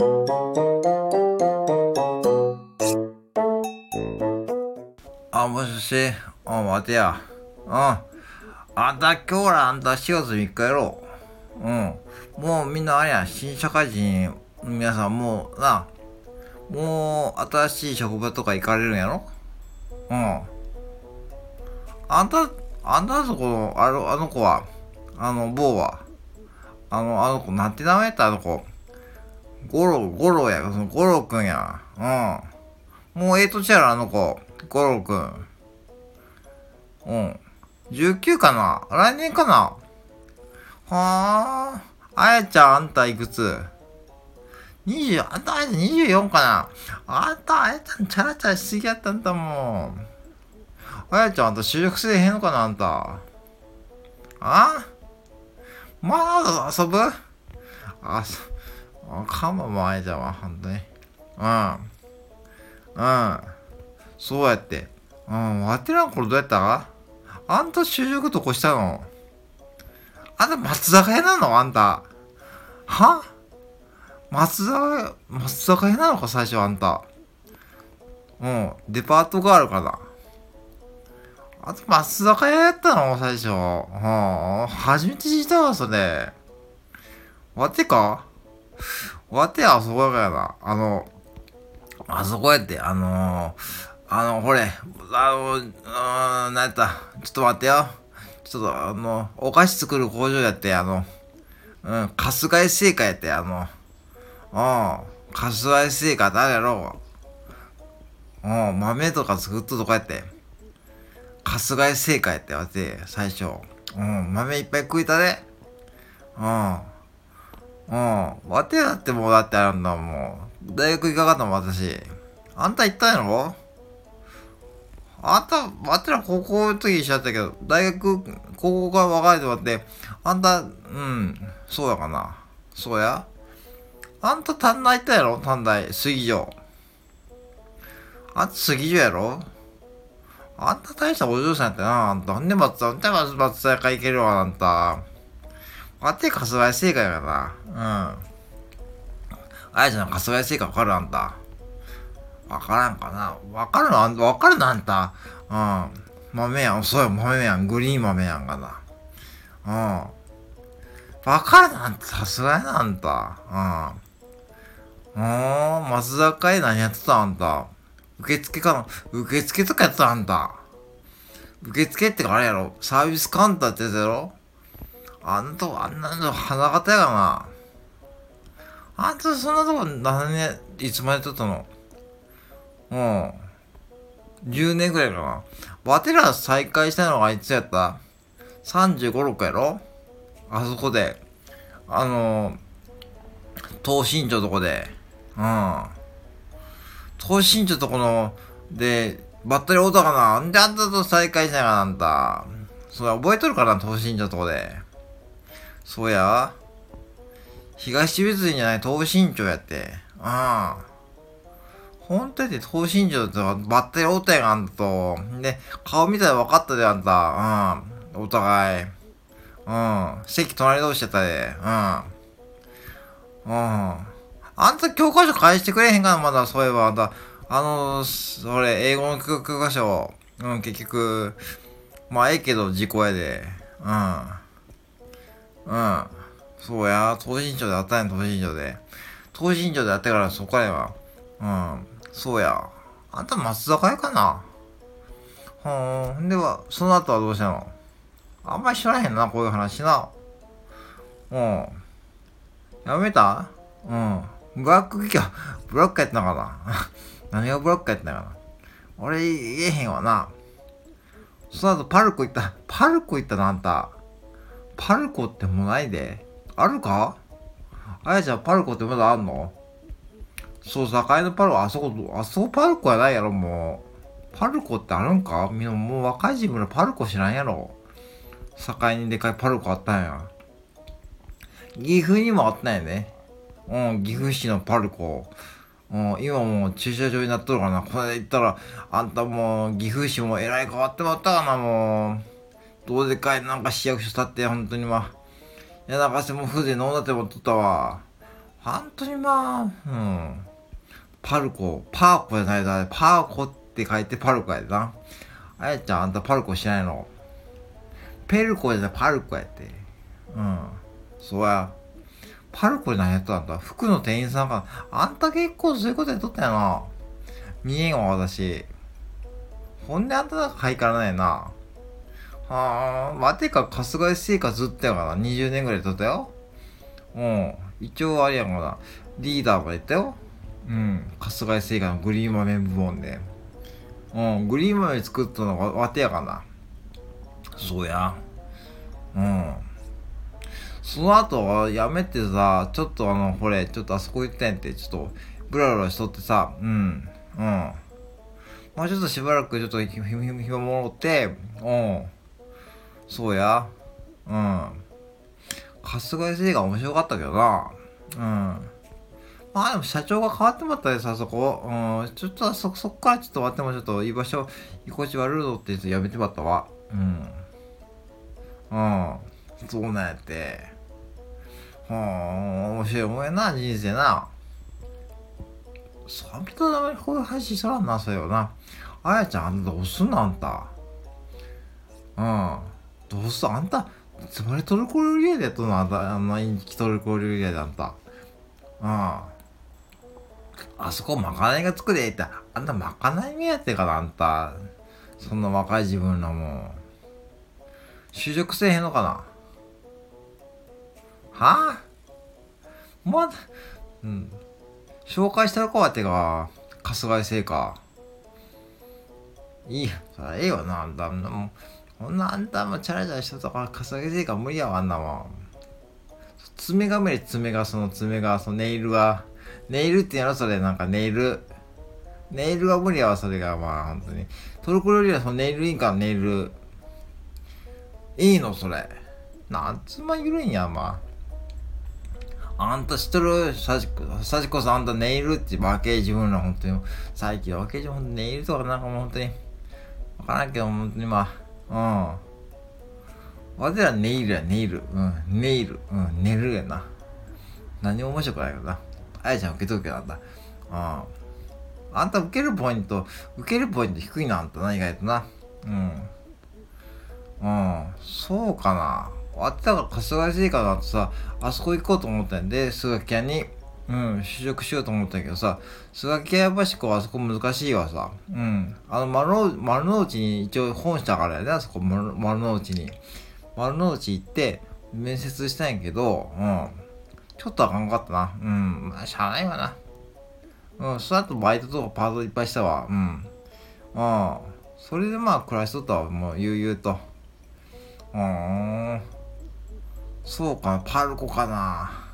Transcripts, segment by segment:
あ、もしもし。あ、待てや。うん。あんた、今日らあんた4月3日やろ。うん。もうみんなあれや、新社会人、皆さんもう、な、もう新しい職場とか行かれるんやろうん。あんた、あんたのとこの、あの、あの子は、あの、坊は、あの、あの子、なんて名前やったあの子。ゴロ、ゴロや、そのゴロくんや。うん。もうええとちやろ、あの子。ゴロくん。うん。19かな？来年かな？はあ。あやちゃん、あんたいくつ ?20、あんたあやちゃん24かな？あんたあやちゃんチャラチャラしすぎやったんだもん。あやちゃん、あんた就職せえへんのかなあんた。あまだ遊ぶ？あ、そ、あかももあやちゃんは、ほんとに。うん。うん。そうやって。うん、わてらんこれどうやった？あんた就職とこしたの？あんた松坂屋なの？あんた。は？松坂、松坂屋なのか最初あんた。うん、デパートがあるかな。あと松坂屋やったの？最初。はあ、初めて聞いたわ、それ。わてか？わてあそこやからな。あの、あそこやって、あのー、あの、ほれ、あの、うん、なんやった。ちょっと待ってよ。ちょっと、あの、お菓子作る工場やって、あの、うん、春日井製菓やって、あの、うん、春日井製菓誰やろう。うん、豆とか作っととかやって。春日井製菓やってわて、最初。うん、豆いっぱい食いたで。うん。うん。わてだってもうだってあるんだもう。大学行かかったもん、私。あんた行ったんやろ？あんた、あったら高校の時一緒やったけど、大学、高校から分かれてもらって、あんた、うん、そうやかな。そうやあんた短大行ったやろ？短大、杉城。あんた杉城やろ？あんた大したお嬢さんやったな。あんた、なんで松田、なんで松田か行けるわ、あんた。あって、かすわい正解やな。うん。あやちゃん、かすわい正解わかるあんた。わからんかなわかるのあんた、わかるのあんた。うん。豆やん。そうよ、豆やん。グリーン豆やんかな。うん。わかるのあんた。さすがやな、あんた。うん。おー、松坂屋何やってたあんた。受付かな受付とかやってたあんた。受付ってかあれやろサービスカウンターってやつやろあんた、あんなの花形やがな。あんたそんなとこ何年、いつまでとったの？うん。10年くらいかな。わてら再会したのがいつやった ?35、6やろ？あそこで。あの東新町とこで。うん。東新町とこの、で、バッテリーおったかなんであんたと再会したんかあんた。それ覚えとるかな東新町とこで。そうや。東別院じゃない東新町やって。うん。本当に東新庄とバッテリーおったやん、あんたと。で、顔見たら分かったで、あんた。うん。お互い。うん。席隣同士やったで。うん。うん。あんた教科書返してくれへんかな、まだ、そういえば、あんた。あの、それ、英語の教科書。うん、結局、まあ、ええけど、時効やで。うん。うん。そうや、東新庁であったんや、東新庁で。東新庁であってからそこやわ。うん。そうや。あんた松坂屋かな？ほーん。では、その後はどうしたの？あんまり知らへんな、こういう話な。うん。やめた？うん。ブラック企業、ブラックやったのかな？何がブラックやったのかな？俺言えへんわな。その後パルコ行った。パルコ行ったな、あんた。パルコってもうないで。あるか？あやちゃんパルコってまだあんの？そう、境のパルコ、あそこ、あそこパルコやないやろ、もう。パルコってあるんか？みんなもう若い自分らパルコ知らんやろ。境にでかいパルコあったんや。岐阜にもあったんやね。うん、岐阜市のパルコ。うん、今もう駐車場になっとるかな。これ行ったら、あんたもう岐阜市もえらい変わってもらったかな、もう。どうでかいなんか市役所立って、本当にまあ。いや、なんかしても風情飲んだってもっとったわ。本当にまあ、うん。パルコ、パーコじゃないだ、パーコって書いてパルコやでな。あやちゃん、あんたパルコしないの？ペルコじゃない、パルコやって。うん。そうや。パルコで何やったんだ？服の店員さんが、あんた結構そういうことやっとったよな。見えんわ、私。ほんであんたなんかハイカラないな。はあ、待てか、春日井生活ずっとやから、20年ぐらいとったよ。うん。一応あれやから、リーダーまで言ったよ。うん。春日井製菓のグリーン豆部門で。うん。グリーン豆作ったのがわてやかな。そうや。うん。その後はやめてさ、ちょっとあの、これ、ちょっとあそこ行ったんって、ちょっと、ブラブラしとってさ、うん。うん。まあちょっとしばらくちょっと暇もろって、うん。そうや。うん。春日井製が面白かったけどな。うん。まあでも社長が変わってもらったでさ、そこ。うん。ちょっとそ、そっからちょっと待ってもちょっと居場所、居心地悪いぞって言ってやめてもらったわ。うん。うん。そうなんやって。はあ、面白いもんやな、人生な。サビと名前こういう配信さらんな、それよな。あやちゃん、あんたどうすんのあんた。うん。どうすあんた、つまりトルコ料理屋でやっとのあんた、あんなインチキトルコ料理屋であんた。うん。あそこまかないが作れって、あんたまかない目当てかな、あんた。そんな若い自分らも。就職せえへんのかな？はあ？まだ、うん。紹介したらこうやってか、春日井製か。いいや、そりゃええわな、あんた。もこんなあんたもチャラチャラしたとか稼げていか無理やわあんなもん。爪が無理爪がその爪がそのネイルが。ネイルってやろそれ。なんかネイル。ネイルが無理やわそれがまあ本当に。トルコ料理はそのネイルいいんかネイル。いいのそれ。なんつまゆるんやまあ。あんた知っとるさじ、さじこさんあんたネイルってバケージ分ら本当に。最近バケージほんとネイルとかなんかもう本当にわからんけど本当にまあ。うん。わてらネイルや、ネイル。うん、ネイル。うん、寝るやな。何も面白くないけどな。あやちゃん受けとくけどあんた。うん。あんた受けるポイント、受けるポイント低いな、あんたな、意外とな。うん。うん。そうかな。わってたから春日井製菓だとさ、あそこ行こうと思ったんで、スガキ屋に。うん、就職しようと思ったけどさ、スガキ屋橋子はあそこ難しいわさ。うん。あの丸の、丸の内に一応本社からやで、あそこ丸丸の内に。丸の内行って、面接したんやけど、うん。ちょっとあかんかったな。うん。まあ、しゃあないわな。うん。その後バイトとかパートいっぱいしたわ。うん。うん。それでまあ暮らしとったわ。もう悠々と。うん。そうかな。パルコかな。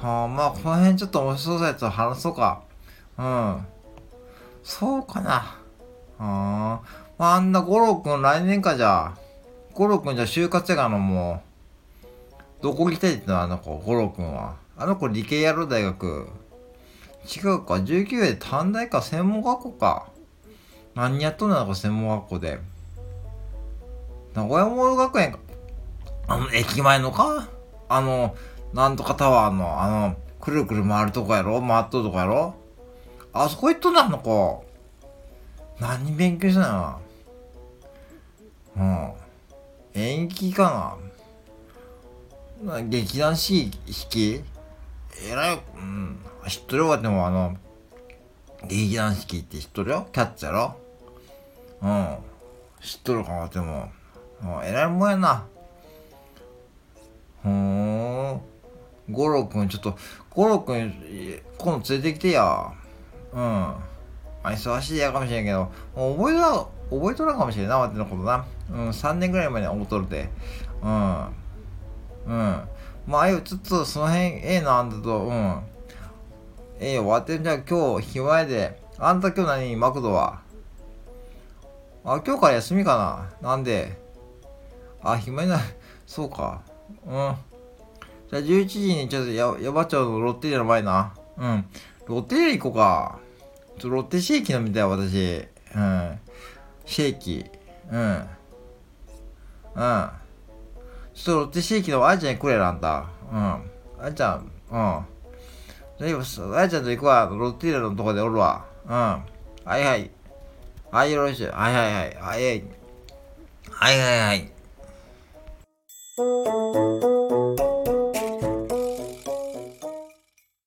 はあ、まあ、この辺ちょっと面白そうやつを話そうか。うん。そうかな。はあ。まあ、あんな五郎くん来年かじゃあ。五郎くんじゃ就活やがのもう。どこ行きたいってのあの子、五郎くんは。あの子理系やろ、大学。違うか、19で短大か、専門学校か。何やっとんのか、専門学校で。名古屋モール学園か。あの、駅前のか？あの、なんとかタワーの、あの、くるくる回るとこやろ？回っとるとこやろ？あそこ行っとんだ、あの子。何勉強したのうん。演劇かな？劇団四季？えらい、うん。知っとるわ、でもあの、劇団四季って知っとるよ？キャッチやろ？うん。知っとるかな、でも。えらいもんやな。ふーん。五郎くん、ちょっと、五郎くん、今度連れてきてや。うん。あ、忙しいやかもしれんけど、もう覚えとら、覚えとらんかもしれんな、わてのことな。うん、3年ぐらい前に思っとるで。うん。うん。まあ、あゆ、ちょっとその辺、ええな、あんたと、うん。ええよ、わてじゃあ今日、暇やで。あんた今日何マクドは？あ、今日から休みかななんで？あ、暇にな。そうか。うん。じゃあ11時にちょっとや、やば町のロッテリアの前な。うん。ロッテリア行こうか。ちょ、ロッテシェーキ飲みたい、私。うん。シェーキ。うん。うん。ちょっとロッテシェーキのあいちゃんにくれあんた。うん。あいちゃん、うん。じゃあ、あやちゃんと行くわ。ロッティーラのとこでおるわ。うん。はいはい。はい、よろしい。はいはいはい。はいはい。はいはいはい。